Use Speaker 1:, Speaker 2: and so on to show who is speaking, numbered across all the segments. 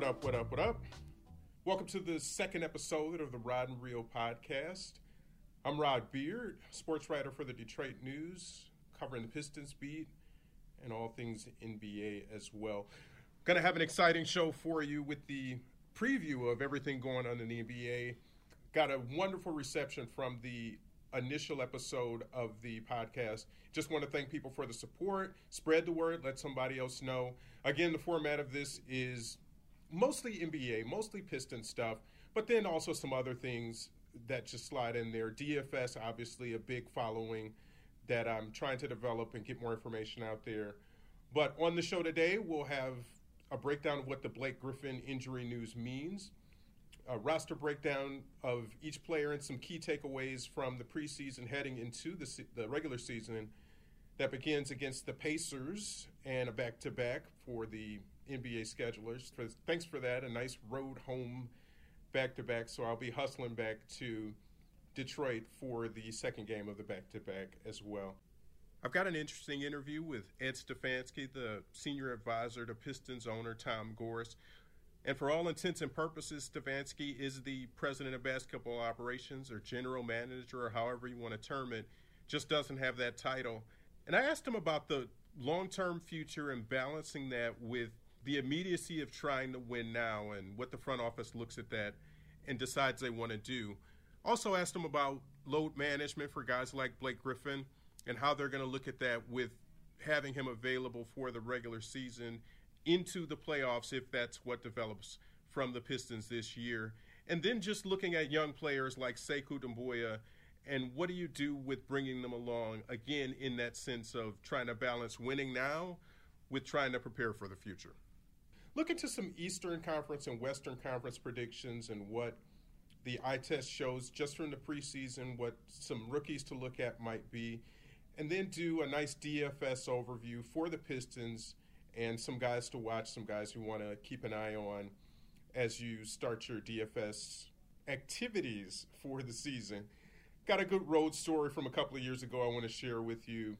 Speaker 1: What up, what up, what up? Welcome to the second episode of the Rod and Reel podcast. I'm Rod Beard, sports writer for the Detroit News, covering the Pistons beat and all things NBA as well. Going to have an exciting show for you with the preview of everything going on in the NBA. Got a wonderful reception from the initial episode of the podcast. Just want to thank people for the support. Spread the word, let somebody else know. Again, the format of this is mostly NBA, mostly Piston stuff, but then also some other things that just slide in there. DFS, obviously, a big following that I'm trying to develop and get more information out there. But on the show today, we'll have a breakdown of what the Blake Griffin injury news means, a roster breakdown of each player, and some key takeaways from the preseason heading into the, the regular season that begins against the Pacers and a back to back for the NBA schedulers. Thanks for that. A nice road home back to back. So I'll be hustling back to Detroit for the second game of the back to back as well. I've got an interesting interview with Ed Stefanski, the senior advisor to Pistons owner Tom Gores. And for all intents and purposes, Stefanski is the president of basketball operations or general manager or however you want to term it, just doesn't have that title. And I asked him about the long term future and balancing that with the immediacy of trying to win now and what the front office looks at that and decides they want to do. Also asked him about load management for guys like Blake Griffin and how they're going to look at that with having him available for the regular season into the playoffs if that's what develops from the Pistons this year. And then just looking at young players like Sekou Doumbouya and what do you do with bringing them along again in that sense of trying to balance winning now with trying to prepare for the future. Look into some Eastern Conference and Western Conference predictions and what the eye test shows just from the preseason, what some rookies to look at might be and then do a nice DFS overview for the Pistons and some guys to watch, some guys you want to keep an eye on as you start your DFS activities for the season. Got a good road story from a couple of years ago I want to share with you.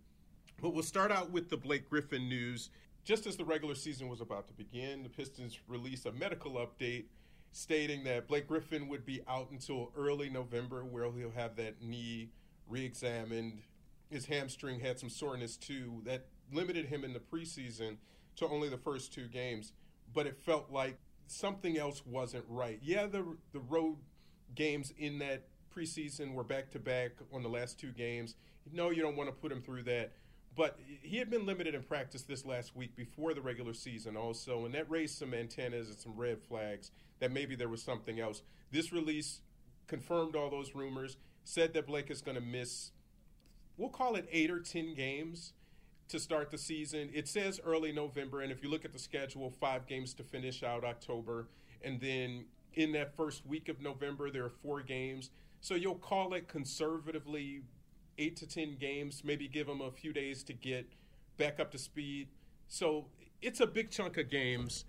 Speaker 1: But we'll start out with the Blake Griffin news. Just as the regular season was about to begin, the Pistons released a medical update stating that Blake Griffin would be out until early November, where he'll have that knee re examined his hamstring had some soreness too that limited him in the preseason to only the first two games. But it felt like something else wasn't right. Yeah, the the road games in that preseason were back to back on the last two games. No, you don't want to put him through that. But he had been limited in practice this last week before the regular season, also, and that raised some antennas and some red flags that maybe there was something else. This release confirmed all those rumors, said that Blake is going to miss we'll call it eight or 10 games to start the season. It says early November, and if you look at the schedule, five games to finish out October. And then in that first week of November, there are four games. So you'll call it conservatively eight to 10 games, maybe give them a few days to get back up to speed. So it's a big chunk of games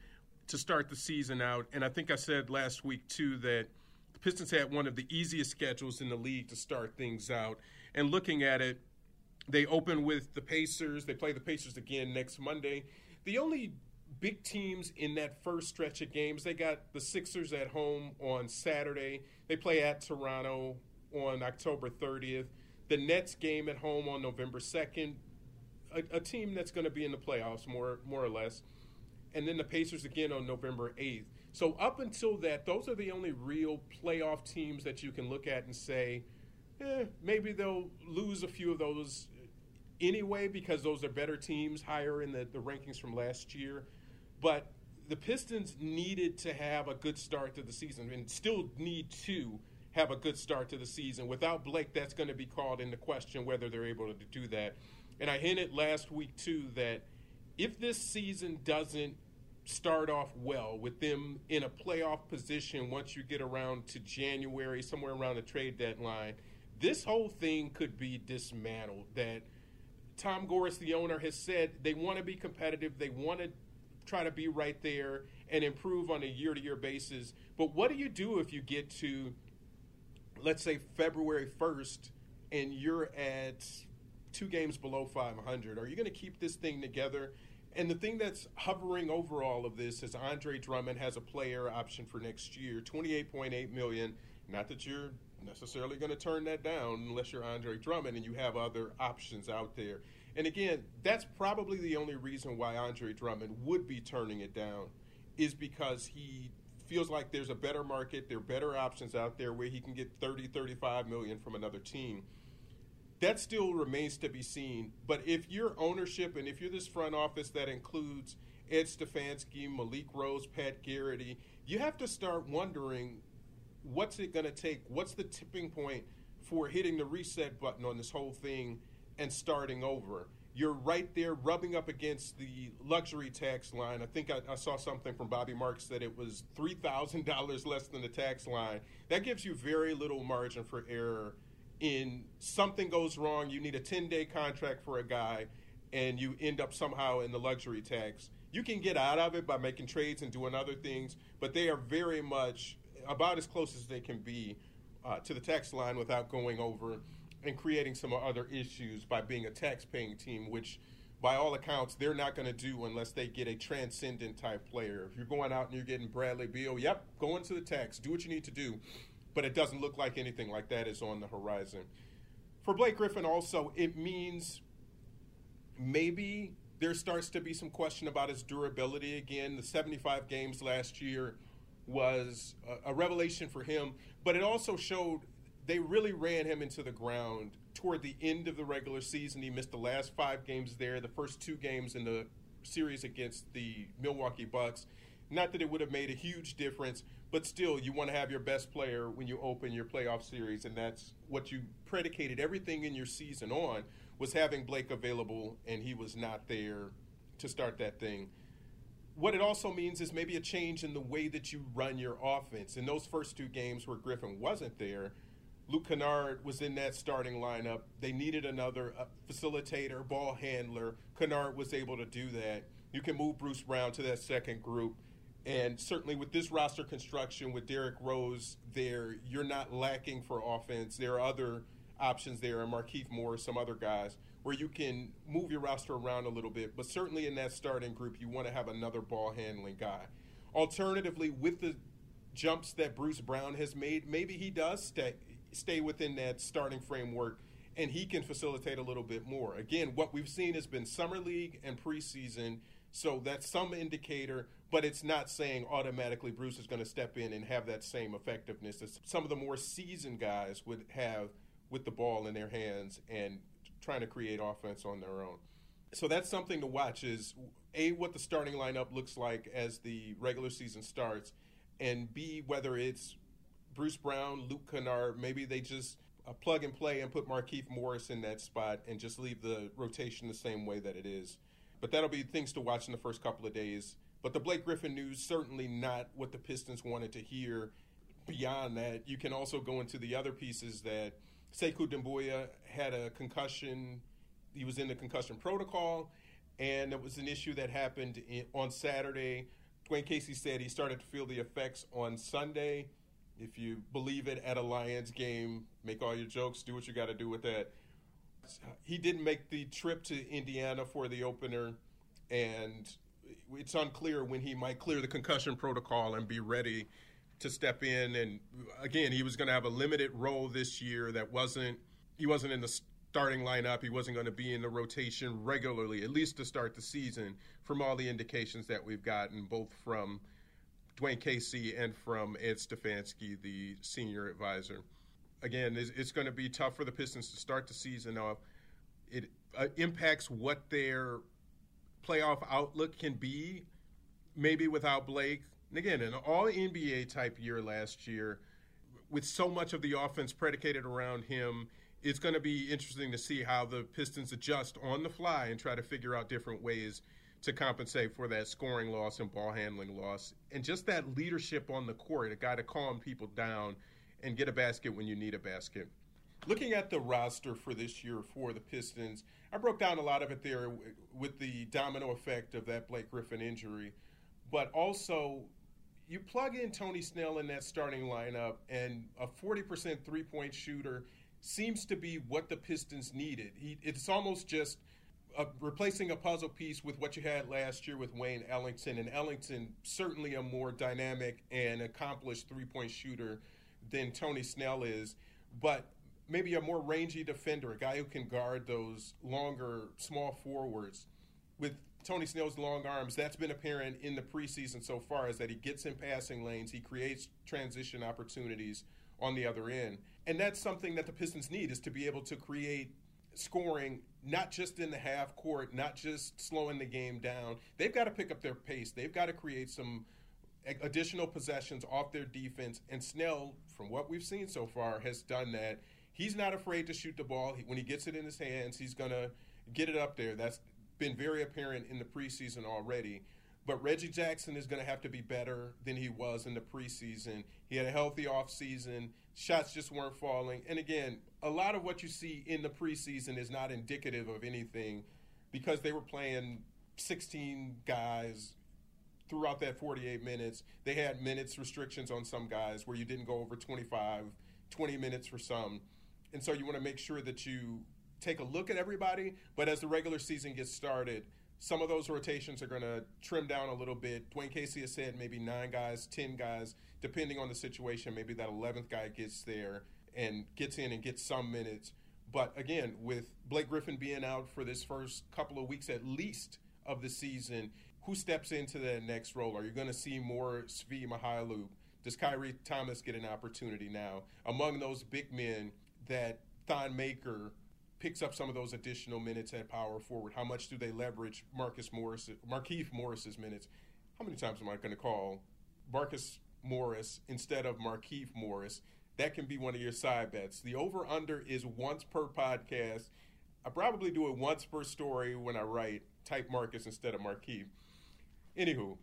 Speaker 1: to start the season out. And I think I said last week, too, that the Pistons had one of the easiest schedules in the league to start things out. And looking at it, they open with the Pacers. They play the Pacers again next Monday. The only big teams in that first stretch of games, they got the Sixers at home on Saturday. They play at Toronto on October 30th. The Nets game at home on November 2nd. A, a team that's going to be in the playoffs, more more or less. And then the Pacers again on November 8th. So up until that, those are the only real playoff teams that you can look at and say, eh, maybe they'll lose a few of those anyway because those are better teams higher in the, the rankings from last year. But the Pistons needed to have a good start to the season and still need to have a good start to the season. Without Blake, that's going to be called into question whether they're able to do that. And I hinted last week, too, that if this season doesn't start off well with them in a playoff position once you get around to January, somewhere around the trade deadline, this whole thing could be dismantled. That Tom Gores, the owner, has said they want to be competitive, they want to try to be right there and improve on a year to year basis. But what do you do if you get to, let's say, February 1st and you're at two games below 500? Are you going to keep this thing together? And the thing that's hovering over all of this is Andre Drummond has a player option for next year, 28.8 million. Not that you're necessarily going to turn that down unless you're Andre Drummond and you have other options out there. And again, that's probably the only reason why Andre Drummond would be turning it down is because he feels like there's a better market, there are better options out there where he can get 30, 35 million from another team. That still remains to be seen. But if your ownership and if you're this front office that includes Ed Stefanski, Malik Rose, Pat Garrity, you have to start wondering what's it going to take? What's the tipping point for hitting the reset button on this whole thing and starting over? You're right there rubbing up against the luxury tax line. I think I, I saw something from Bobby Marks that it was $3,000 less than the tax line. That gives you very little margin for error. In something goes wrong, you need a 10 day contract for a guy, and you end up somehow in the luxury tax. You can get out of it by making trades and doing other things, but they are very much about as close as they can be uh, to the tax line without going over and creating some other issues by being a tax-paying team, which by all accounts they're not going to do unless they get a transcendent type player. If you're going out and you're getting Bradley Beal, yep, go into the tax, do what you need to do, but it doesn't look like anything like that is on the horizon. For Blake Griffin, also, it means maybe there starts to be some question about his durability again. The 75 games last year was a, a revelation for him, but it also showed they really ran him into the ground toward the end of the regular season. He missed the last five games there, the first two games in the series against the Milwaukee Bucks. Not that it would have made a huge difference, but still, you want to have your best player when you open your playoff series, and that's what you predicated everything in your season on was having Blake available, and he was not there to start that thing. What it also means is maybe a change in the way that you run your offense. In those first two games where Griffin wasn't there, Luke Kennard was in that starting lineup. They needed another uh, facilitator, ball handler. Kennard was able to do that. You can move Bruce Brown to that second group. And certainly with this roster construction, with Derrick Rose there, you're not lacking for offense. There are other options there, and Markieff Morris, some other guys, where you can move your roster around a little bit. But certainly in that starting group, you want to have another ball handling guy. Alternatively, with the jumps that Bruce Brown has made, maybe he does stay stay within that starting framework and he can facilitate a little bit more. Again, what we've seen has been summer league and preseason, so that's some indicator, but it's not saying automatically Bruce is going to step in and have that same effectiveness as some of the more seasoned guys would have with the ball in their hands and trying to create offense on their own. So that's something to watch is A what the starting lineup looks like as the regular season starts and B whether it's Bruce Brown, Luke Kennard, maybe they just uh, plug and play and put Markieff Morris in that spot and just leave the rotation the same way that it is. But that'll be things to watch in the first couple of days. But the Blake Griffin news certainly not what the Pistons wanted to hear. Beyond that, you can also go into the other pieces that Sekou Doumbouya had a concussion. He was in the concussion protocol, and it was an issue that happened in, on Saturday. Dwane Casey said he started to feel the effects on Sunday if you believe it at a Lions game, make all your jokes, do what you got to do with that. He didn't make the trip to Indiana for the opener, and it's unclear when he might clear the concussion protocol and be ready to step in. And again, he was going to have a limited role this year. That wasn't he wasn't in the starting lineup. He wasn't going to be in the rotation regularly, at least to start the season. From all the indications that we've gotten, both from Dwane Casey and from Ed Stefanski, the senior advisor. Again, it's, it's going to be tough for the Pistons to start the season off. It uh, impacts what their playoff outlook can be, maybe without Blake. And again, an all NBA type year last year, with so much of the offense predicated around him, it's going to be interesting to see how the Pistons adjust on the fly and try to figure out different ways to compensate for that scoring loss and ball handling loss. And just that leadership on the court, a guy to calm people down and get a basket when you need a basket. Looking at the roster for this year for the Pistons, I broke down a lot of it there with the domino effect of that Blake Griffin injury. But also, you plug in Tony Snell in that starting lineup, and a 40% three point shooter seems to be what the Pistons needed. He, it's almost just uh, replacing a puzzle piece with what you had last year with Wayne Ellington, and Ellington certainly a more dynamic and accomplished three point shooter than Tony Snell is, but maybe a more rangy defender, a guy who can guard those longer small forwards. With Tony Snell's long arms, that's been apparent in the preseason so far, is that he gets in passing lanes, he creates transition opportunities on the other end. And that's something that the Pistons need is to be able to create scoring not just in the half court, not just slowing the game down. They've got to pick up their pace. They've got to create some additional possessions off their defense. And Snell, from what we've seen so far, has done that. He's not afraid to shoot the ball. When he gets it in his hands, he's going to get it up there. That's been very apparent in the preseason already. But Reggie Jackson is going to have to be better than he was in the preseason. He had a healthy offseason. Shots just weren't falling. And again, a lot of what you see in the preseason is not indicative of anything because they were playing 16 guys throughout that 48 minutes. They had minutes restrictions on some guys where you didn't go over 25, 20 minutes for some. And so you want to make sure that you take a look at everybody. But as the regular season gets started, some of those rotations are going to trim down a little bit. Dwane Casey has said maybe nine guys, 10 guys, depending on the situation. Maybe that 11th guy gets there and gets in and gets some minutes. But again, with Blake Griffin being out for this first couple of weeks at least of the season, who steps into that next role? Are you going to see more Svi Mykhailiuk? Does Khyri Thomas get an opportunity now? Among those big men that Thon Maker picks up some of those additional minutes at power forward, how much do they leverage Marcus Morris, Markieff Morris's minutes? How many times am I going to call Marcus Morris instead of Markieff Morris? That can be one of your side bets. The over under is once per podcast. I probably do it once per story when I write. Type Marcus instead of Markieff. Anywho,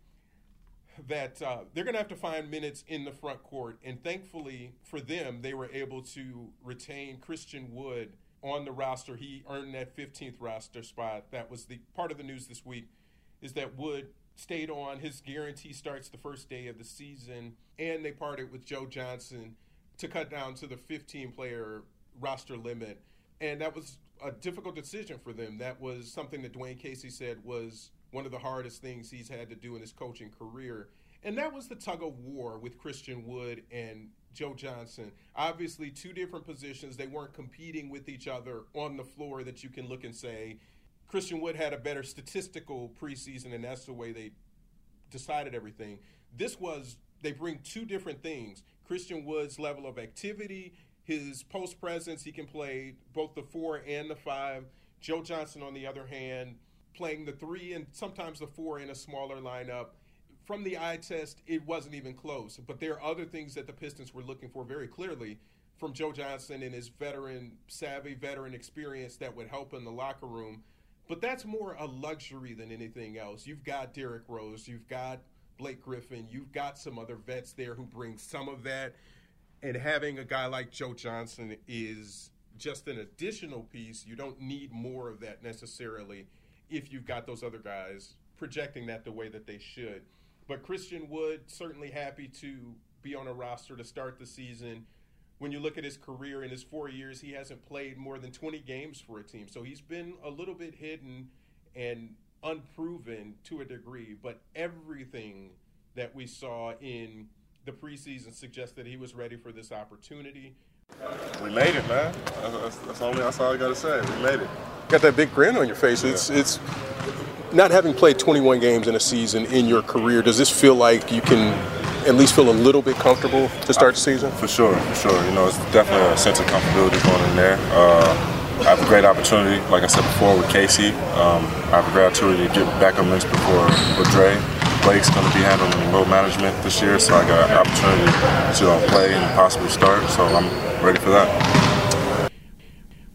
Speaker 1: that uh, they're going to have to find minutes in the front court, and thankfully for them, they were able to retain Christian Wood on the roster. He earned that 15th roster spot. That was the part of the news this week. Is that Wood stayed on? His guarantee starts the first day of the season, and they parted with Joe Johnson to cut down to the 15 player roster limit. And that was a difficult decision for them. That was something that Dwane Casey said was one of the hardest things he's had to do in his coaching career. And that was the tug of war with Christian Wood and Joe Johnson. Obviously, two different positions. They weren't competing with each other on the floor that you can look and say, Christian Wood had a better statistical preseason, and that's the way they decided everything. This was, they bring two different things. Christian Wood's level of activity, his post presence. He can play both the four and the five. Joe Johnson, on the other hand, playing the three and sometimes the four in a smaller lineup. From the eye test, it wasn't even close. But there are other things that the Pistons were looking for very clearly from Joe Johnson and his veteran savvy, veteran experience that would help in the locker room. But that's more a luxury than anything else. You've got Derrick Rose, you've got Blake Griffin. You've got some other vets there who bring some of that. And having a guy like Joe Johnson is just an additional piece. You don't need more of that necessarily if you've got those other guys projecting that the way that they should. But Christian Wood, certainly happy to be on a roster to start the season. When you look at his career in his four years, he hasn't played more than 20 games for a team. So he's been a little bit hidden and unproven to a degree, but everything that we saw in the preseason suggests that he was ready for this opportunity.
Speaker 2: We made it, man. That's, that's, only, that's all I got to say. We made it.
Speaker 1: Got that big grin on your face. Yeah. It's it's not having played 21 games in a season in your career. Does this feel like you can at least feel a little bit comfortable to start the season?
Speaker 2: For sure, for sure. You know, it's definitely a sense of comfortability going in there. Uh, I have a great opportunity, like I said before, with Casey. Um, I have a great opportunity to get back on links before with Dre. Blake's going to be handling load management this year, so I got an opportunity to uh, play and possibly start. So I'm ready for that.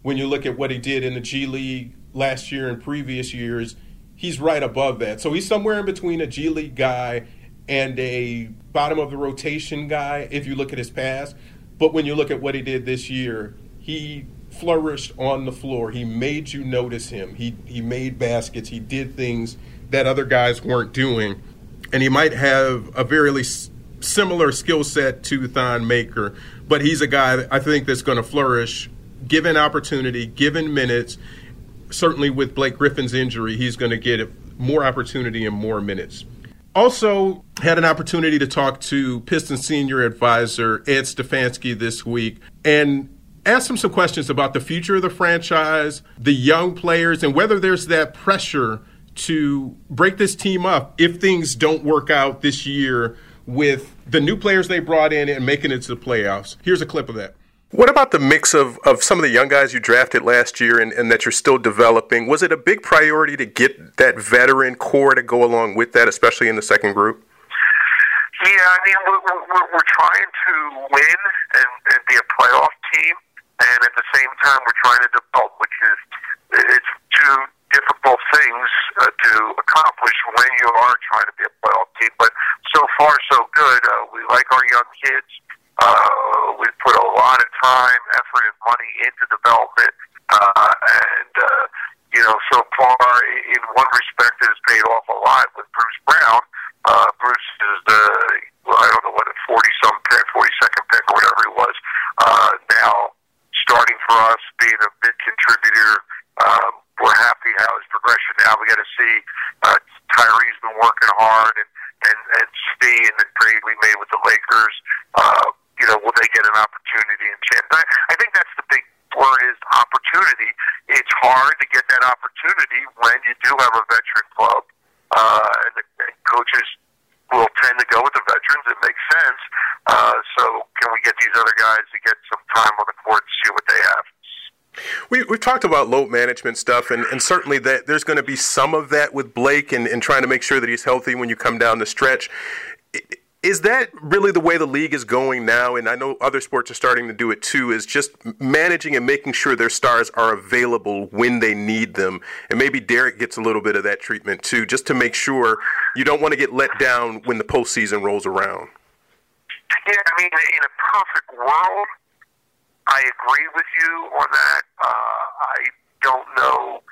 Speaker 1: When you look at what he did in the G League last year and previous years, he's right above that. So he's somewhere in between a G League guy and a bottom of the rotation guy if you look at his past. But when you look at what he did this year, he flourished on the floor. He made you notice him. He he made baskets. He did things that other guys weren't doing, and he might have a very similar skill set to Thon Maker, but he's a guy I think that's going to flourish given opportunity, given minutes.
Speaker 3: certainly with Blake Griffin's injury, he's going to get more opportunity and more minutes. Also, had an opportunity to talk to Piston senior advisor Ed Stefanski this week and ask him some questions about the future of the franchise, the young players, and whether there's that pressure to break this team up if things don't work out this year with the new players they brought in and making it to the playoffs. Here's a clip of that.
Speaker 1: What about the mix of, of some of the young guys you drafted last year and, and that you're still developing? Was it a big priority to get that veteran core to go along with that, especially in the second group?
Speaker 4: Yeah, I mean, we're, we're, we're trying to win and, and be a playoff team, and at the same time, we're trying to develop, which is it's two difficult things uh, to accomplish when you are trying to be a playoff team. But so far, so good. Uh, we like our young kids. Uh, we put a lot of time, effort, and money into development, uh, and uh, you know, so far, in one respect, it has paid off a lot with Bruce Brown. Uh, Bruce is the well, I don't know what a forty some pick, forty second pick, or whatever he was. Uh, now starting for us, being a big contributor. Um, we're happy how his progression. Now we got to see. Uh, Tyrese been working hard, and and and seeing the trade we made with the Lakers. Uh, you know, will they get an opportunity in champ? I, I think that's the big word is opportunity. It's hard to get that opportunity when you do have a veteran club, uh, and the and coaches will tend to go with the veterans. It makes sense. Uh, so can we get these other guys to get some time on the court to see what they have?
Speaker 1: We, we've talked about load management stuff, and, and certainly that there's going to be some of that with Blake and, and trying to make sure that he's healthy when you come down the stretch. Is that really the way the league is going now? And I know other sports are starting to do it too. Is just managing and making sure their stars are available when they need them. And maybe Derrick gets a little bit of that treatment too, just to make sure you don't want to get let down when the postseason rolls around.
Speaker 4: Yeah, I mean, in a perfect world, I agree with you on that. Uh, I don't know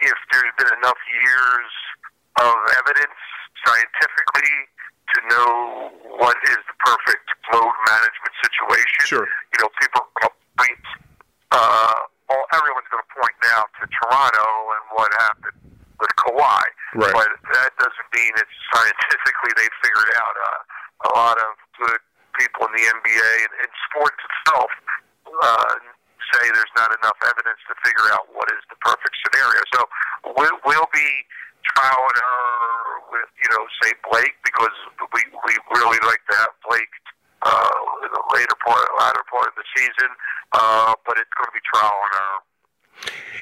Speaker 4: if there's been enough years of evidence scientifically to know what is the perfect load management situation.
Speaker 1: Sure.
Speaker 4: You know, people point, uh, well, everyone's going to point now to Toronto and what happened with Kawhi.
Speaker 1: Right.
Speaker 4: But that doesn't mean it's scientifically they figured out. Uh, a lot of good people in the NBA and, and sports itself uh, say there's not enough evidence to figure out what is the perfect scenario. So we'll, we'll be trial and error with, you know, say Blake because we we really like to have Blake uh, in the later part, latter part of the season, uh, but it's going to be trial and error.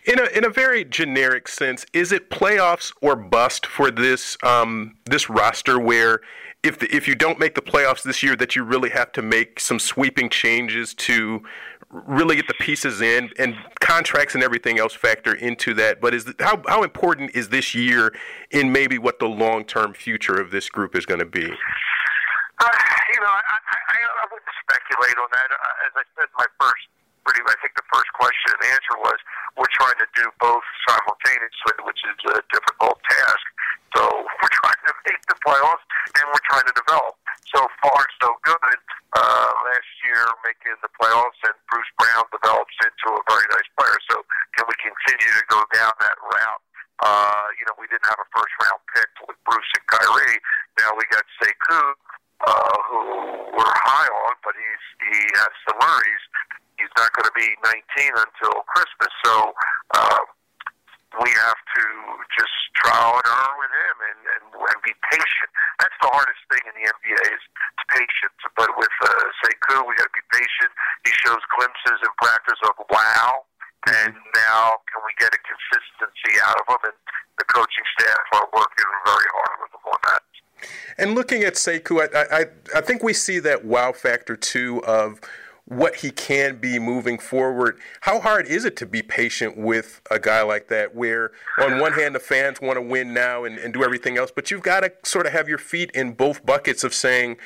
Speaker 1: In a in a very generic sense, is it playoffs or bust for this um, this roster where if the, if you don't make the playoffs this year, that you really have to make some sweeping changes to really get the pieces in and contracts and everything else factor into that. But is how how important is this year in maybe what the long term future of this group is going to be?
Speaker 4: Uh, you know, I, I, I wouldn't speculate on that. Uh, As I said, my first, pretty, I think the first question and answer was we're trying to do both simultaneously, which is a difficult task. So we're trying to make the playoffs and we're trying to develop. So far, so good. Uh, last year, making the playoffs, and Bruce Brown develops into a very nice player. So can we continue to go down that route? Uh, you know, we didn't have a first round pick with Bruce and Khyri. Now we got Sekou, uh, who we're high on, but he's he has to learn. He's not going to be 19 until Christmas. So uh, we have to just trial and error with him and, and, and be patient. That's the hardest thing in the NBA is patience. But with uh, Sekou, we got to be patient. He shows glimpses in practice of wow, and now can we get a consistency out of him? And the coaching staff are working very hard with him on that.
Speaker 1: And looking at Sekou, I, I, I think we see that wow factor too of what he can be moving forward. How hard is it to be patient with a guy like that, where on one hand the fans want to win now and, and do everything else, but you've got to sort of have your feet in both buckets of saying,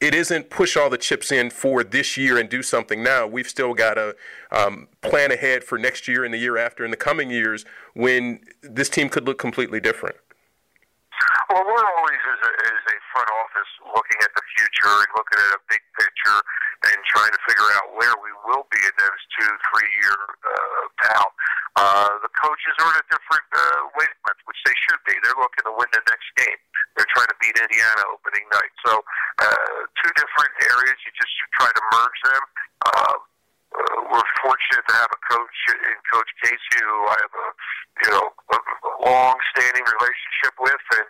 Speaker 1: it isn't push all the chips in for this year and do something now. We've still got to um, plan ahead for next year and the year after and the coming years when this team could look completely different.
Speaker 4: Well, we're always as a, as a front office looking at the future and looking at a big picture and trying to figure out where we will be in those two, three year uh, out. Uh, the coaches are in a different uh, wavelength, which they should be. They're looking to win the next game. They're trying to beat Indiana opening night. So uh, two different areas. You just try to merge them. Uh, uh, we're fortunate to have a coach in Coach Casey, who I have a you know a long-standing relationship with, and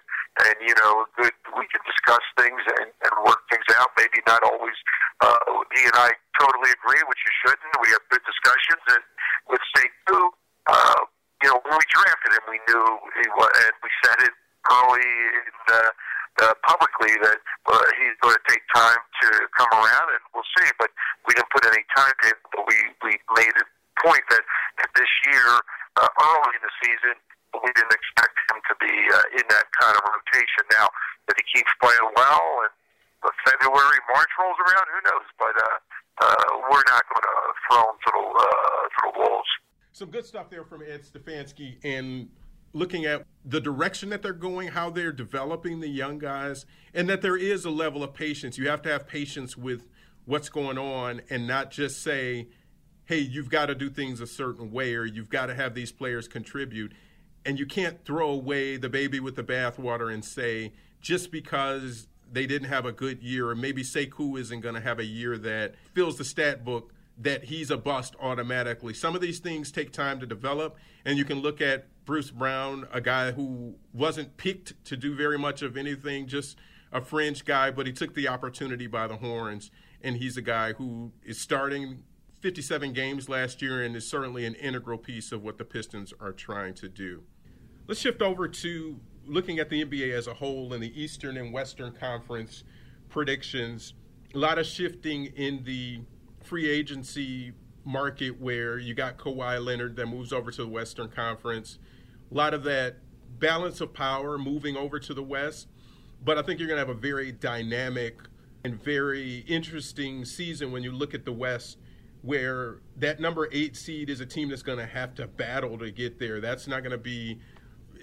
Speaker 4: and you know good. We can discuss things and, and work things out. Maybe not always. Uh, he and I totally agree, which you shouldn't. We have good discussions, and with Sekou, uh, you know, when we drafted him, we knew he was, and we said it early in the. Uh, publicly that uh, he's going to take time to come around, and we'll see. But we didn't put any time in. But we we made a point that, this year, uh, early in the season, we didn't expect him to be uh, in that kind of rotation. Now, if he keeps playing well, and February, March rolls around, who knows? But uh, uh, we're not going to throw him to the uh, to the wolves.
Speaker 1: Some good stuff there from Ed Stefanski and looking at the direction that they're going, how they're developing the young guys, and that there is a level of patience. You have to have patience with what's going on and not just say, hey, you've got to do things a certain way or you've got to have these players contribute. And you can't throw away the baby with the bathwater and say, just because they didn't have a good year, or maybe Sekou isn't going to have a year that fills the stat book, that he's a bust automatically. Some of these things take time to develop, and you can look at Bruce Brown, a guy who wasn't picked to do very much of anything, just a fringe guy, but he took the opportunity by the horns, and he's a guy who is starting 57 games last year and is certainly an integral piece of what the Pistons are trying to do. Let's shift over to looking at the NBA as a whole in the Eastern and Western Conference predictions. A lot of shifting in the free agency market where you got Kawhi Leonard that moves over to the Western Conference. A lot of that balance of power moving over to the West. But I think you're going to have a very dynamic and very interesting season when you look at the West, where that number eight seed is a team that's going to have to battle to get there. That's not going to be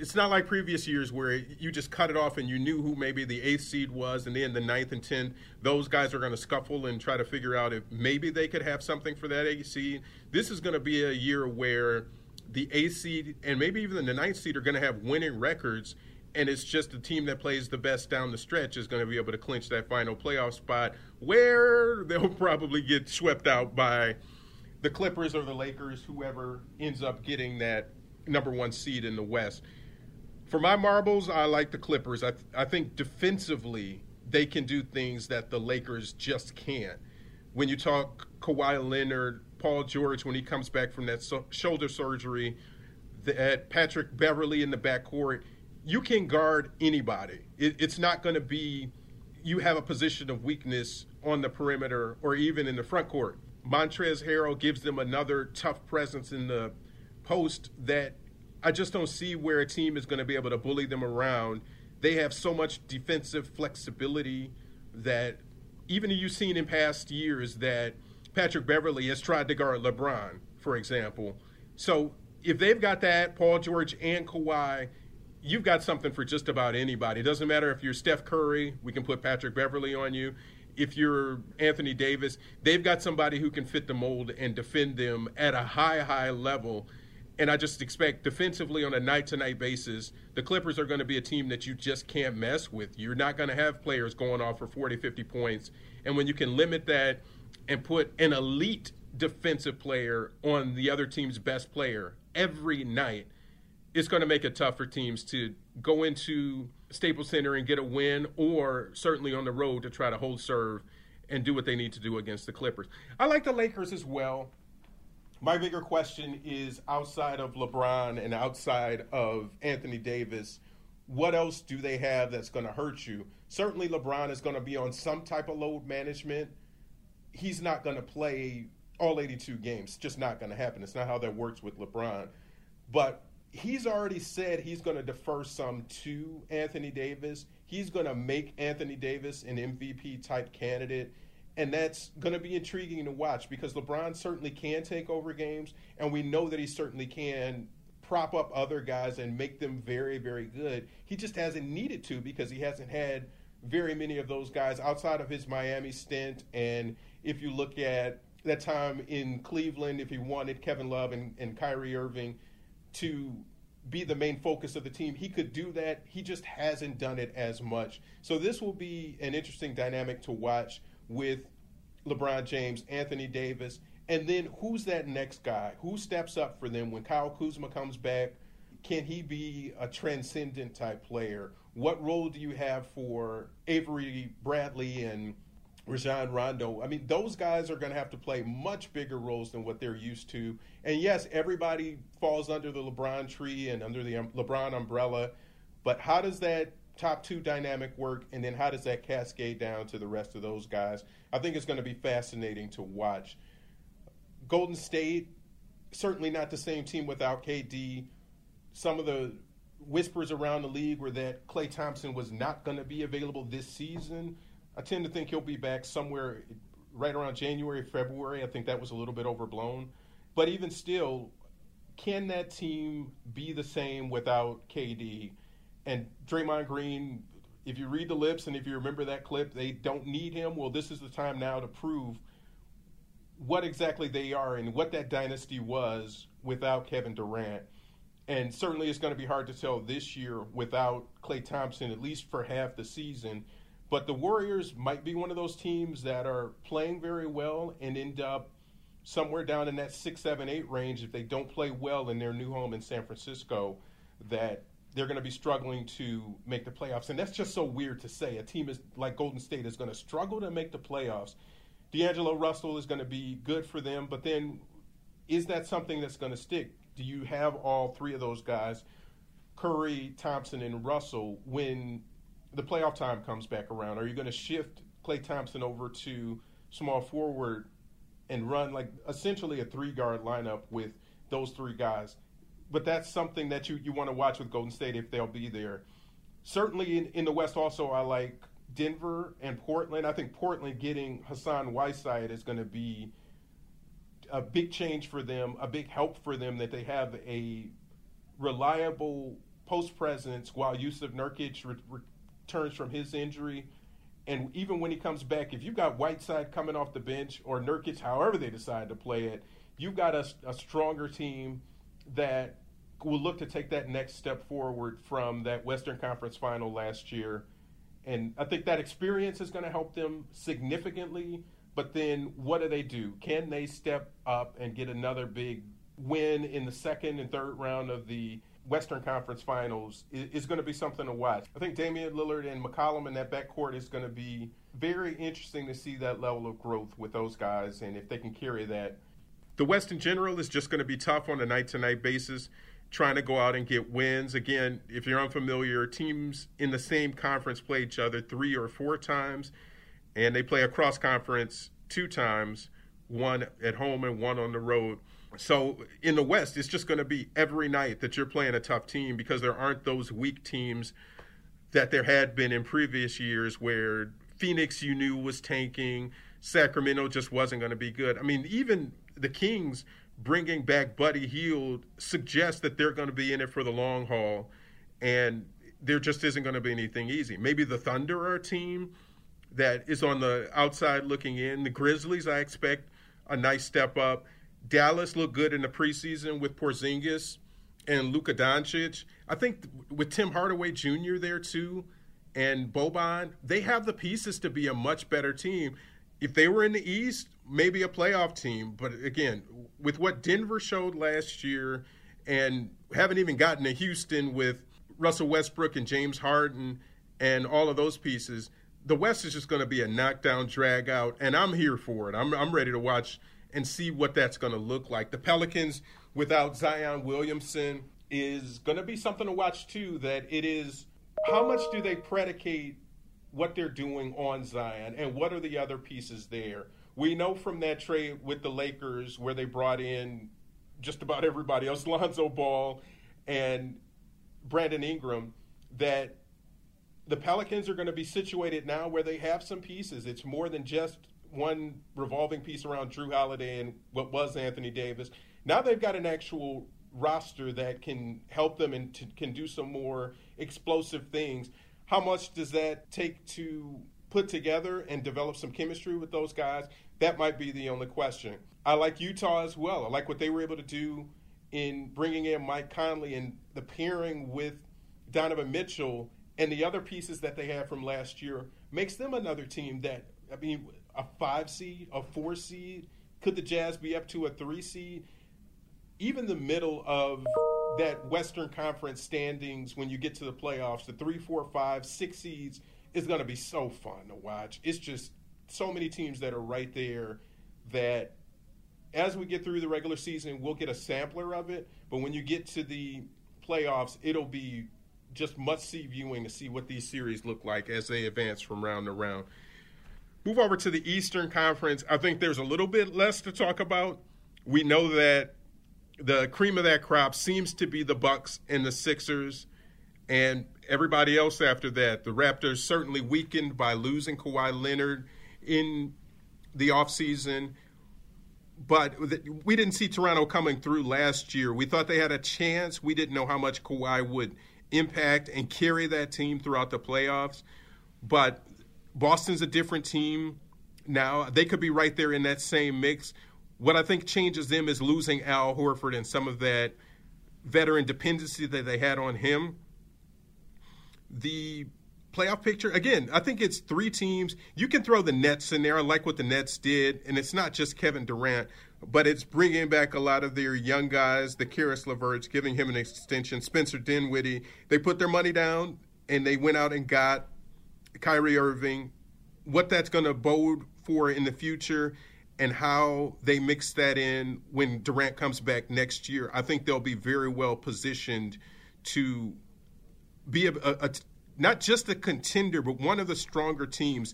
Speaker 1: it's not like previous years where you just cut it off and you knew who maybe the eighth seed was, and then the ninth and tenth, those guys are going to scuffle and try to figure out if maybe they could have something for that eighth seed. This is going to be a year where the eighth seed and maybe even the ninth seed are going to have winning records, and it's just the team that plays the best down the stretch is going to be able to clinch that final playoff spot where they'll probably get swept out by the Clippers or the Lakers, whoever ends up getting that number one seed in the West for my marbles, I like the Clippers. I, th- I think defensively, they can do things that the Lakers just can't. When you talk Kawhi Leonard, Paul George, when he comes back from that so- shoulder surgery, that Patrick Beverley in the backcourt, you can guard anybody. It, it's not going to be you have a position of weakness on the perimeter or even in the front court. Montrezl Harrell gives them another tough presence in the post that I just don't see where a team is going to be able to bully them around. They have so much defensive flexibility that even you've seen in past years that Patrick Beverley has tried to guard LeBron, for example. So if they've got that, Paul George and Kawhi, you've got something for just about anybody. It doesn't matter if you're Steph Curry, we can put Patrick Beverley on you. If you're Anthony Davis, they've got somebody who can fit the mold and defend them at a high, high level and I just expect defensively on a night to night basis, the Clippers are going to be a team that you just can't mess with. You're not going to have players going off for 40, 50 points. And when you can limit that and put an elite defensive player on the other team's best player every night, it's going to make it tough for teams to go into Staples Center and get a win, or certainly on the road to try to hold serve and do what they need to do against the Clippers. I like the Lakers as well. My bigger question is outside of LeBron and outside of Anthony Davis, what else do they have that's going to hurt you? Certainly, LeBron is going to be on some type of load management. He's not going to play all 82 games. It's Just not going to happen. It's not how that works with LeBron. But he's already said he's going to defer some to Anthony Davis. He's going to make Anthony Davis an MVP type candidate and that's going to be intriguing to watch because LeBron certainly can take over games, and we know that he certainly can prop up other guys and make them very, very good. He just hasn't needed to because he hasn't had very many of those guys outside of his Miami stint. And if you look at that time in Cleveland, if he wanted Kevin Love and, and Kyrie Irving, to be the main focus of the team. He could do that. He just hasn't done it as much. So this will be an interesting dynamic to watch with LeBron James, Anthony Davis, and then who's that next guy? Who steps up for them when Kyle Kuzma comes back? Can he be a transcendent type player? What role do you have for Avery Bradley and Rajon Rondo? I mean, those guys are going to have to play much bigger roles than what they're used to. And yes, everybody falls under the LeBron tree and under the um, LeBron umbrella. But how does that top two dynamic work? And then how does that cascade down to the rest of those guys? I think it's going to be fascinating to watch. Golden State, certainly not the same team without KD. Some of the whispers around the league were that Klay Thompson was not going to be available this season. I tend to think he'll be back somewhere right around January, February. I think that was a little bit overblown. But even still, can that team be the same without KD? And Draymond Green, if you read the lips and if you remember that clip, they don't need him. Well, this is the time now to prove what exactly they are and what that dynasty was without Kevin Durant. And certainly it's going to be hard to tell this year without Klay Thompson, at least for half the season. But the Warriors might be one of those teams that are playing very well and end up somewhere down in that six, seven, eight range if they don't play well in their new home in San Francisco. That they're going to be struggling to make the playoffs, and that's just so weird to say. A team is like Golden State is going to struggle to make the playoffs. D'Angelo Russell is going to be good for them, but then is that something that's going to stick? Do you have all three of those guys, Curry, Thompson, and Russell, when the playoff time comes back around? Are you going to shift Klay Thompson over to small forward and run like essentially a three guard lineup with those three guys? But that's something that you, you want to watch with Golden State if they'll be there. Certainly in, in the West, also, I like Denver and Portland. I think Portland getting Hassan Whiteside is going to be a big change for them, a big help for them that they have a reliable post presence while Jusuf Nurkic re- returns from his injury. And even when he comes back, if you've got Whiteside coming off the bench or Nurkic, however they decide to play it, you've got a, a stronger team that will look to take that next step forward from that Western Conference final last year. And I think that experience is going to help them significantly but then what do they do? Can they step up and get another big win in the second and third round of the Western Conference Finals is, going to be something to watch. I think Damian Lillard and McCollum in that backcourt is going to be very interesting to see that level of growth with those guys and if they can carry that. The West in general is just going to be tough on a night to night basis, trying to go out and get wins. Again, if you're unfamiliar, teams in the same conference play each other three or four times and they play a cross conference two times, one at home and one on the road. So in the West, it's just going to be every night that you're playing a tough team because there aren't those weak teams that there had been in previous years where Phoenix you knew was tanking, Sacramento just wasn't going to be good. I mean, even the Kings bringing back Buddy Hield suggests that they're going to be in it for the long haul, and there just isn't going to be anything easy. Maybe the Thunder are a team that is on the outside looking in. The Grizzlies, I expect a nice step up. Dallas looked good in the preseason with Porzingis and Luka Doncic. I think with Tim Hardaway Jr. there too and Boban, they have the pieces to be a much better team. If they were in the East, maybe a playoff team. But again, with what Denver showed last year and haven't even gotten to Houston with Russell Westbrook and James Harden and all of those pieces – the West is just going to be a knockdown, drag out, and I'm here for it. I'm I'm ready to watch and see what that's going to look like. The Pelicans without Zion Williamson is going to be something to watch too. That it is how much do they predicate what they're doing on Zion, and what are the other pieces there? We know from that trade with the Lakers where they brought in just about everybody else, Lonzo Ball and Brandon Ingram, that the Pelicans are going to be situated now where they have some pieces. It's more than just one revolving piece around Jrue Holiday and what was Anthony Davis. Now they've got an actual roster that can help them and can do some more explosive things. How much does that take to put together and develop some chemistry with those guys? That might be the only question. I like Utah as well. I like what they were able to do in bringing in Mike Conley and the pairing with Donovan Mitchell and the other pieces that they have from last year makes them another team that I mean a five seed, a four seed. Could the Jazz be up to a three seed? Even the middle of that Western Conference standings when you get to the playoffs, the three, four, five, six seeds is going to be so fun to watch. It's just so many teams that are right there that as we get through the regular season, we'll get a sampler of it. But when you get to the playoffs, it'll be just must see viewing to see what these series look like as they advance from round to round. Move over to the Eastern Conference. I think there's a little bit less to talk about. We know that the cream of that crop seems to be the Bucks and the Sixers and everybody else after that. The Raptors certainly weakened by losing Kawhi Leonard in the offseason. But we didn't see Toronto coming through last year. We thought they had a chance. We didn't know how much Kawhi would impact and carry that team throughout the playoffs. But Boston's a different team now. They could be right there in that same mix. What I think changes them is losing Al Horford and some of that veteran dependency that they had on him. The playoff picture, again, I think it's three teams. You can throw the Nets in there. I like what the Nets did. And it's not just Kevin Durant, but it's bringing back a lot of their young guys, the Caris LeVerts, giving him an extension, Spencer Dinwiddie. They put their money down and they went out and got Kyrie Irving. What that's going to bode for in the future and how they mix that in when Durant comes back next year, I think they'll be very well positioned to be a, a, a not just a contender, but one of the stronger teams.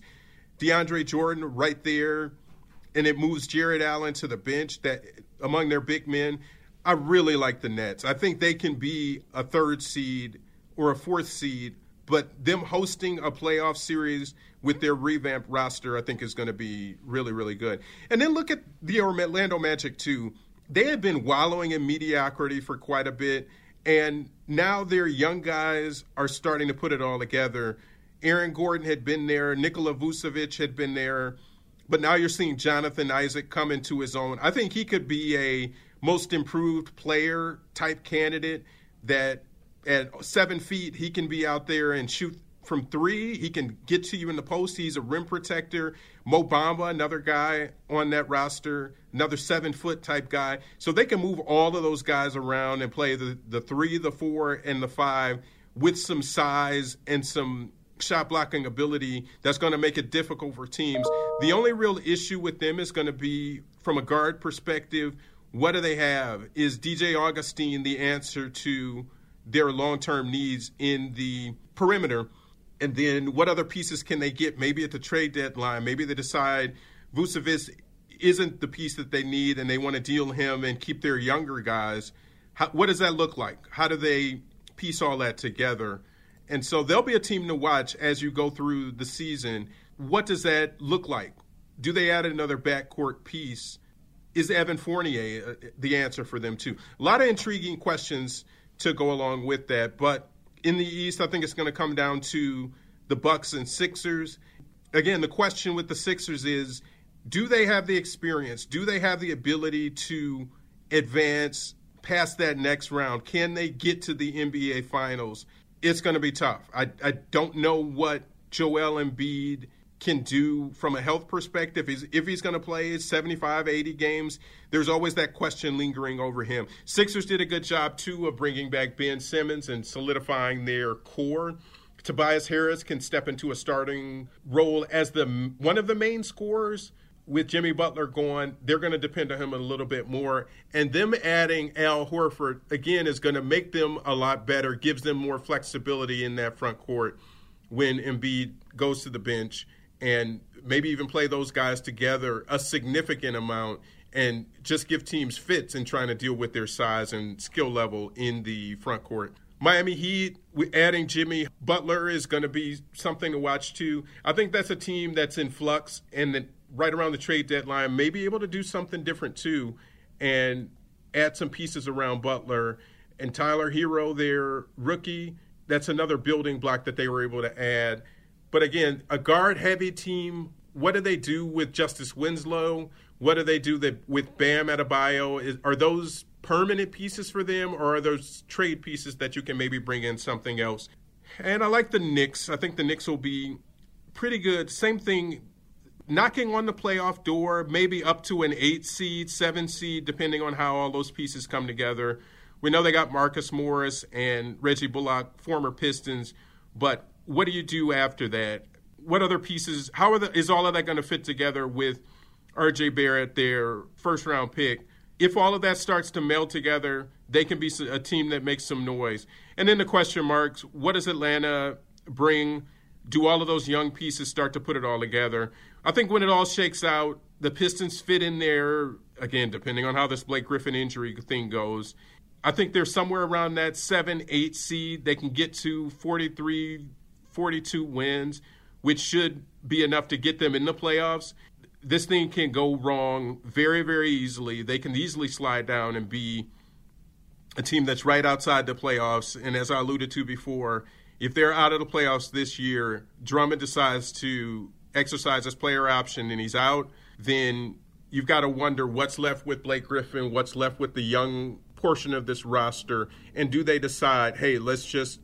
Speaker 1: DeAndre Jordan right there and it moves Jarrett Allen to the bench that among their big men. I really like the Nets. I think they can be a third seed or a fourth seed, but them hosting a playoff series with their revamped roster, I think is going to be really, really good. And then look at the Orlando Magic too. They have been wallowing in mediocrity for quite a bit, and now their young guys are starting to put it all together. Aaron Gordon had been there, Nikola Vucevic had been there. But now you're seeing Jonathan Isaac come into his own. I think he could be a most improved player type candidate that at seven feet, he can be out there and shoot from three. He can get to you in the post. He's a rim protector. Mo Bamba, another guy on that roster, another seven foot type guy. So they can move all of those guys around and play the, the three, the four, and the five with some size and some shot blocking ability that's going to make it difficult for teams. The only real issue with them is going to be from a guard perspective. What do they have? Is DJ Augustin the answer to their long term needs in the perimeter? And then what other pieces can they get? Maybe at the trade deadline, maybe they decide Vucevic isn't the piece that they need and they want to deal him and keep their younger guys. How, what does that look like? How do they piece all that together? And so they'll be a team to watch as you go through the season. What does that look like? Do they add another backcourt piece? Is Evan Fournier uh, the answer for them too? A lot of intriguing questions to go along with that. But in the East, I think it's going to come down to the Bucks and Sixers. Again, the question with the Sixers is do they have the experience? Do they have the ability to advance past that next round? Can they get to the NBA Finals? it's going to be tough. I, I don't know what Joel Embiid can do from a health perspective. He's, if he's going to play 75, 80 games, there's always that question lingering over him. Sixers did a good job, too, of bringing back Ben Simmons and solidifying their core. Tobias Harris can step into a starting role as the one of the main scorers with Jimmy Butler going, they're going to depend on him a little bit more. And them adding Al Horford, again, is going to make them a lot better, gives them more flexibility in that front court when Embiid goes to the bench and maybe even play those guys together a significant amount and just give teams fits in trying to deal with their size and skill level in the front court. Miami Heat, we adding Jimmy Butler is going to be something to watch too. I think that's a team that's in flux and that right around the trade deadline may be able to do something different too and add some pieces around Butler and Tyler Herro, their rookie. That's another building block that they were able to add. But again, a guard heavy team. What do they do with Justice Winslow? What do they do with Bam Adebayo? Is, are those permanent pieces for them, or are those trade pieces that you can maybe bring in something else? And I like the Knicks. I think the Knicks will be pretty good. Same thing, knocking on the playoff door, maybe up to an eight seed, seven seed, depending on how all those pieces come together. We know they got Marcus Morris and Reggie Bullock, former Pistons, but what do you do after that? What other pieces? How the, is all of that going to fit together with RJ Barrett, their first round pick? If all of that starts to meld together, they can be a team that makes some noise. And then the question marks: What does Atlanta bring? Do all of those young pieces start to put it all together? I think when it all shakes out, the Pistons fit in there again, depending on how this Blake Griffin injury thing goes. I think they're somewhere around that seven, eight seed. They can get to 43, 42 wins, which should be enough to get them in the playoffs. This thing can go wrong very, very easily. They can easily slide down and be a team that's right outside the playoffs. And as I alluded to before, if they're out of the playoffs this year, Drummond decides to exercise his player option and he's out, then you've got to wonder what's left with Blake Griffin, what's left with the young portion of this roster, and do they decide, hey, let's just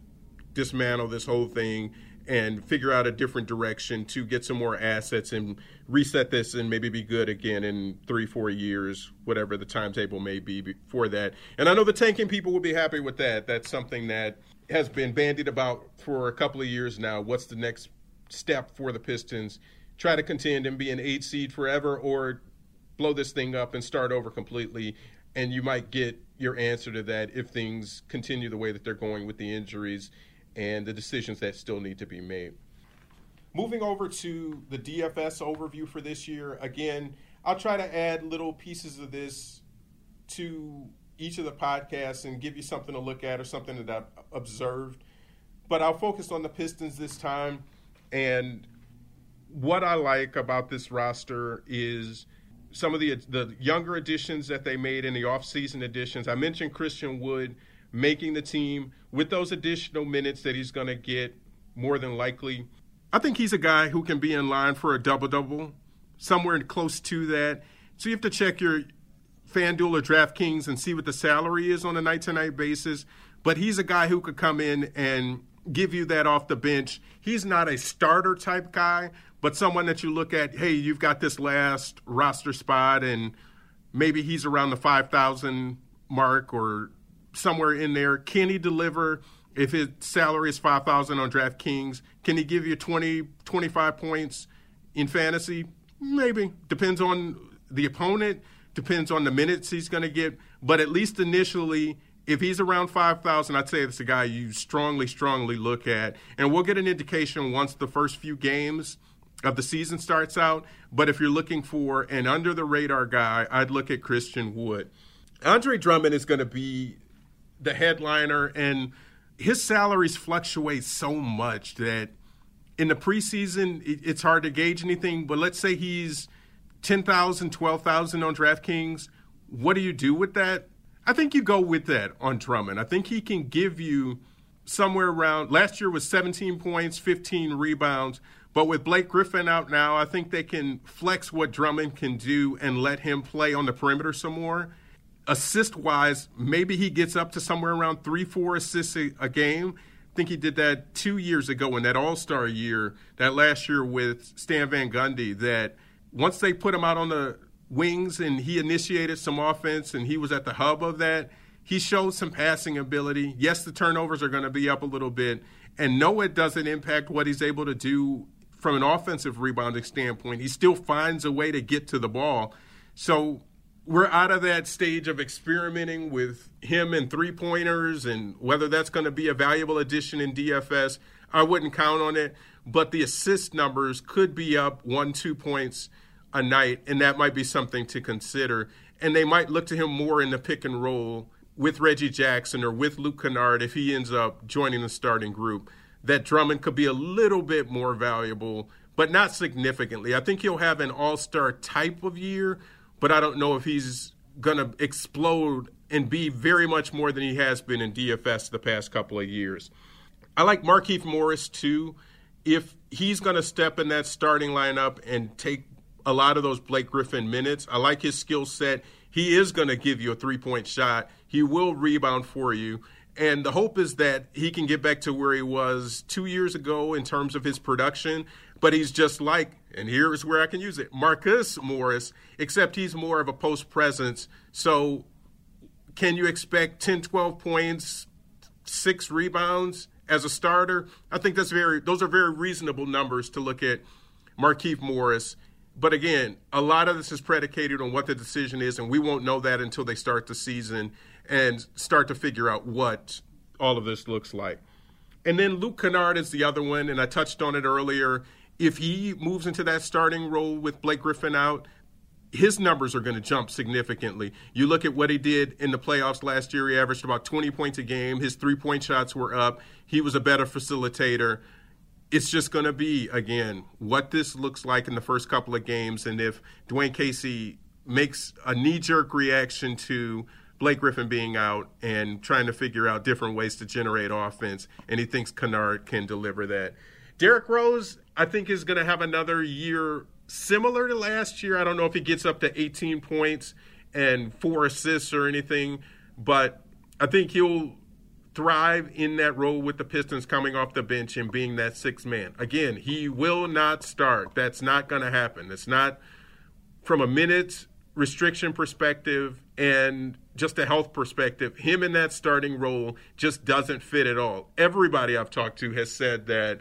Speaker 1: dismantle this whole thing and figure out a different direction to get some more assets and reset this and maybe be good again in three, four years, whatever the timetable may be before that. And I know the tanking people will be happy with that. That's something that has been bandied about for a couple of years now. What's the next step for the Pistons? Try to contend and be an eight seed forever or blow this thing up and start over completely. And you might get your answer to that if things continue the way that they're going with the injuries and the decisions that still need to be made. Moving over to the DFS overview for this year, again, I'll try to add little pieces of this to each of the podcasts and give you something to look at or something that I've observed. But I'll focus on the Pistons this time. And what I like about this roster is some of the the younger additions that they made in the offseason additions. I mentioned Christian Wood making the team with those additional minutes that he's going to get more than likely. I think he's a guy who can be in line for a double double, somewhere close to that. So you have to check your FanDuel or DraftKings and see what the salary is on a night to night basis. But he's a guy who could come in and give you that off the bench. He's not a starter type guy, but someone that you look at, hey, you've got this last roster spot and maybe he's around the 5,000 mark or somewhere in there. Can he deliver? If his salary is 5,000 on DraftKings, can he give you 20, 25 points in fantasy? Maybe. Depends on the opponent, depends on the minutes he's going to get. But at least initially, if he's around 5,000, I'd say it's a guy you strongly, strongly look at. And we'll get an indication once the first few games of the season starts out. But if you're looking for an under the radar guy, I'd look at Christian Wood. Andre Drummond is going to be the headliner, and his salaries fluctuate so much that in the preseason, it's hard to gauge anything. But let's say he's 10,000, 12,000 on DraftKings. What do you do with that? I think you go with that on Drummond. I think he can give you somewhere around last year was 17 points, 15 rebounds. But with Blake Griffin out now, I think they can flex what Drummond can do and let him play on the perimeter some more. Assist wise, maybe he gets up to somewhere around three, four assists a, a game. I think he did that two years ago in that All Star year, that last year with Stan Van Gundy. That once they put him out on the wings and he initiated some offense and he was at the hub of that. He showed some passing ability. Yes, the turnovers are going to be up a little bit. And no, it doesn't impact what he's able to do from an offensive rebounding standpoint. He still finds a way to get to the ball. So we're out of that stage of experimenting with him and three pointers and whether that's going to be a valuable addition in DFS. I wouldn't count on it, but the assist numbers could be up one, two points a night, and that might be something to consider. And they might look to him more in the pick and roll with Reggie Jackson or with Luke Kennard if he ends up joining the starting group. That Drummond could be a little bit more valuable, but not significantly. I think he'll have an all star type of year, but I don't know if he's going to explode and be very much more than he has been in DFS the past couple of years. I like Markieff Morris too. If he's going to step in that starting lineup and take a lot of those Blake Griffin minutes. I like his skill set. he is going to give you a three point shot. He will rebound for you. And the hope is that he can get back to where he was two years ago in terms of his production. But he's just like, and here's where I can use it Marcus Morris, except he's more of a post presence. So can you expect 10, 12 points, six rebounds as a starter? I think that's very, those are very reasonable numbers to look at Markieff Morris. But again, a lot of this is predicated on what the decision is, and we won't know that until they start the season and start to figure out what all of this looks like. And then Luke Kennard is the other one, and I touched on it earlier. If he moves into that starting role with Blake Griffin out, his numbers are going to jump significantly. You look at what he did in the playoffs last year, he averaged about 20 points a game. His three point shots were up. He was a better facilitator. It's just going to be, again, what this looks like in the first couple of games. And if Dwane Casey makes a knee jerk reaction to Blake Griffin being out and trying to figure out different ways to generate offense, and he thinks Kennard can deliver that. Derrick Rose, I think, is going to have another year similar to last year. I don't know if he gets up to 18 points and four assists or anything, but I think he'll thrive in that role with the Pistons coming off the bench and being that sixth man. Again, he will not start. That's not going to happen. It's not from a minutes restriction perspective and just a health perspective, him in that starting role just doesn't fit at all. Everybody I've talked to has said that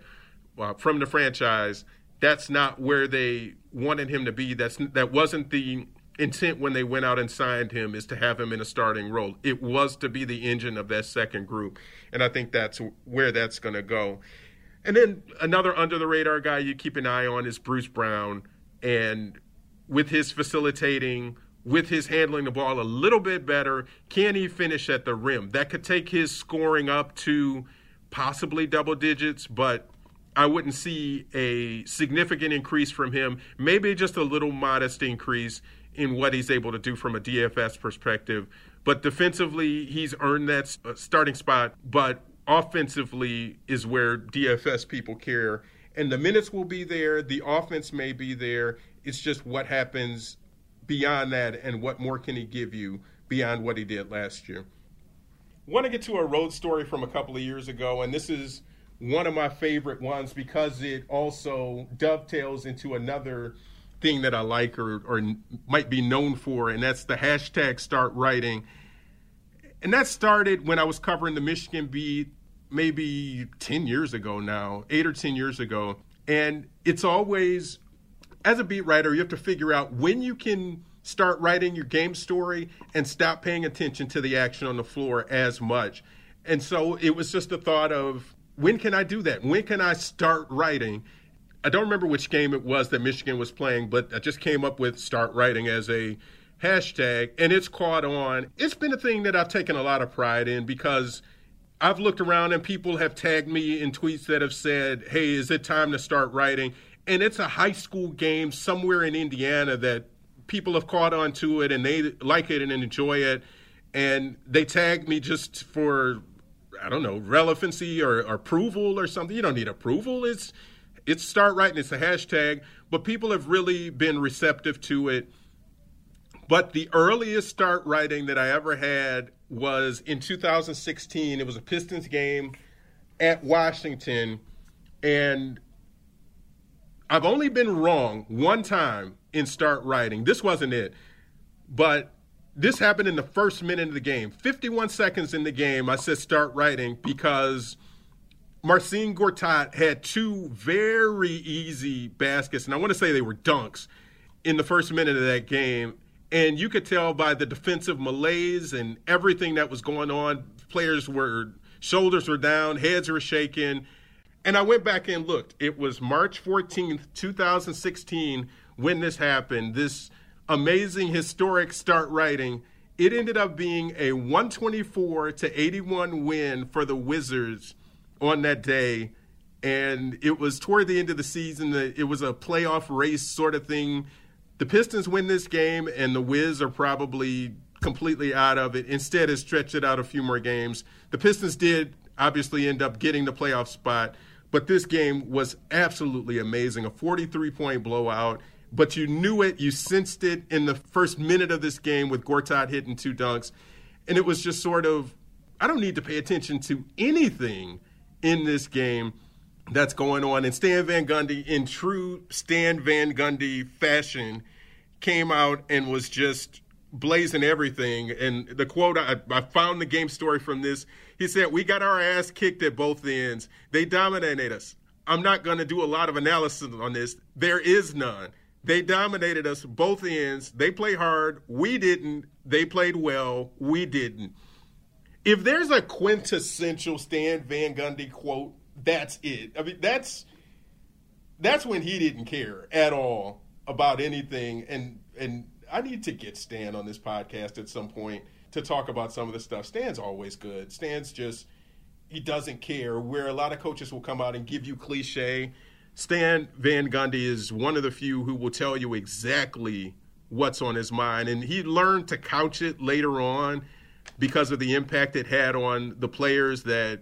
Speaker 1: uh, from the franchise that's not where they wanted him to be. That's that wasn't the intent when they went out and signed him is to have him in a starting role. It was to be the engine of that second group, and I think that's where that's going to go. And then another under the radar guy you keep an eye on is Bruce Brown, and with his facilitating, with his handling the ball a little bit better, can he finish at the rim? That could take his scoring up to possibly double digits, but I wouldn't see a significant increase from him. Maybe just a little modest increase in what he's able to do from a DFS perspective. But defensively, he's earned that uh, starting spot. But offensively is where DFS people care. And the minutes will be there. The offense may be there. It's just what happens beyond that and what more can he give you beyond what he did last year. Want to get to a road story from a couple of years ago, and this is one of my favorite ones because it also dovetails into another thing that I like or, or might be known for, and that's the hashtag start writing. And that started when I was covering the Michigan beat maybe 10 years ago now, eight or 10 years ago. And it's always, as a beat writer, you have to figure out when you can start writing your game story and stop paying attention to the action on the floor as much. And so it was just a thought of when can I do that? When can I start writing? I don't remember which game it was that Michigan was playing, but I just came up with start writing as a hashtag, and it's caught on. It's been a thing that I've taken a lot of pride in because I've looked around and people have tagged me in tweets that have said, hey, is it time to start writing? And it's a high school game somewhere in Indiana that people have caught on to it and they like it and enjoy it. And they tagged me just for I don't know, relevancy or, or, approval or something. You don't need approval. It's it's start writing. It's a hashtag, but people have really been receptive to it. But the earliest start writing that I ever had was in 2016. It was a Pistons game at Washington, and I've only been wrong one time in start writing. This wasn't it, but this happened in the first minute of the game. 51 seconds in the game, I said start writing because Marcin Gortat had two very easy baskets, and I want to say they were dunks in the first minute of that game. And you could tell by the defensive malaise and everything that was going on. Players were, shoulders were down, heads were shaking. And I went back and looked. It was March 14th, 2016, when this happened. This amazing historic start writing, it ended up being a 124 to 81 win for the Wizards on that day. And it was toward the end of the season. It was a playoff race sort of thing. The Pistons win this game, and the Wiz are probably completely out of it. Instead, it stretched it out a few more games. The Pistons did obviously end up getting the playoff spot, but this game was absolutely amazing. A 43 point blowout but you knew it, you sensed it in the first minute of this game with Gortat hitting two dunks. And it was just sort of, I don't need to pay attention to anything in this game that's going on. And Stan Van Gundy, in true Stan Van Gundy fashion, came out and was just blazing everything. And the quote, I, I, found the game story from this. He said, We got our ass kicked at both ends. They dominated us. I'm not going to do a lot of analysis on this. There is none. They dominated us both ends. They played hard. We didn't. They played well. We didn't. If there's a quintessential Stan Van Gundy quote, that's it. I mean, that's that's when he didn't care at all about anything. And and I need to get Stan on this podcast at some point to talk about some of the stuff. Stan's always good. Stan's just he doesn't care. Where a lot of coaches will come out and give you cliche. Stan Van Gundy is one of the few who will tell you exactly what's on his mind, and he learned to couch it later on because of the impact it had on the players that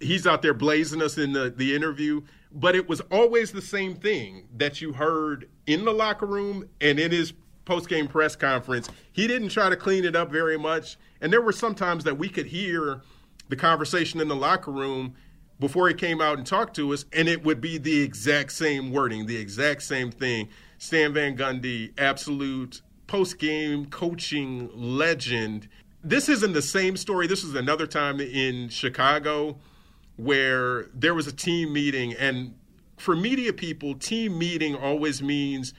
Speaker 1: he's out there blazing us in the, the interview. But it was always the same thing that you heard in the locker room and in his post game press conference. He didn't try to clean it up very much. And there were some times that we could hear the conversation in the locker room before he came out and talked to us, and it would be the exact same wording, the exact same thing. Stan Van Gundy, absolute post game coaching legend. This isn't the same story. This is another time in Chicago where there was a team meeting, and for media people, team meeting always means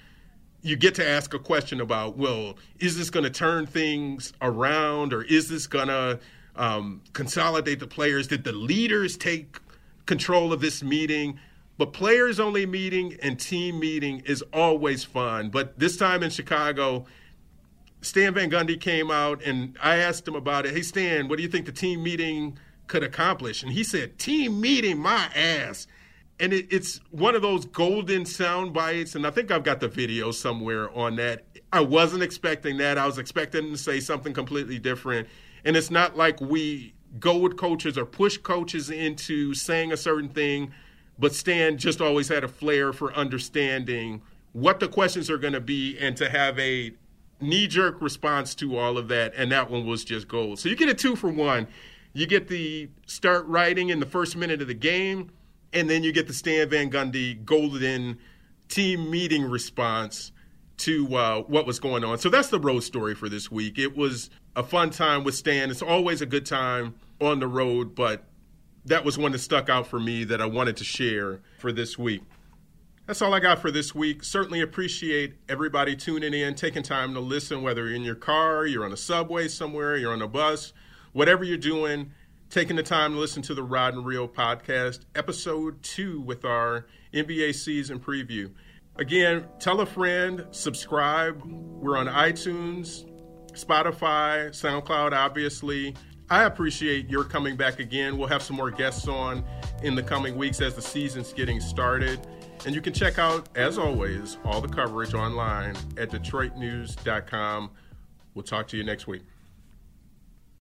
Speaker 1: you get to ask a question about, well, is this going to turn things around, or is this going to um, consolidate the players? Did the leaders take control of this meeting? But players only meeting and team meeting is always fun. But this time in Chicago, Stan Van Gundy came out and I asked him about it. Hey, Stan, what do you think the team meeting could accomplish? And he said, Team meeting, my ass. And it, it's one of those golden sound bites. And I think I've got the video somewhere on that. I wasn't expecting that. I was expecting to say something completely different. And it's not like we go with coaches or push coaches into saying a certain thing, but Stan just always had a flair for understanding what the questions are going to be and to have a knee jerk response to all of that. And that one was just gold. So you get a two for one. You get the start writing in the first minute of the game, and then you get the Stan Van Gundy golden team meeting response to uh, what was going on. So that's the road story for this week. It was a fun time with Stan. It's always a good time on the road, but that was one that stuck out for me that I wanted to share for this week. That's all I got for this week. Certainly appreciate everybody tuning in, taking time to listen, whether you're in your car, you're on a subway somewhere, you're on a bus, whatever you're doing, taking the time to listen to the Rod and Reel podcast, episode two with our NBA season preview. Again, tell a friend, subscribe. We're on iTunes, Spotify, SoundCloud, obviously. I appreciate your coming back again. We'll have some more guests on in the coming weeks as the season's getting started. And you can check out, as always, all the coverage online at DetroitNews.com. We'll talk to you next week.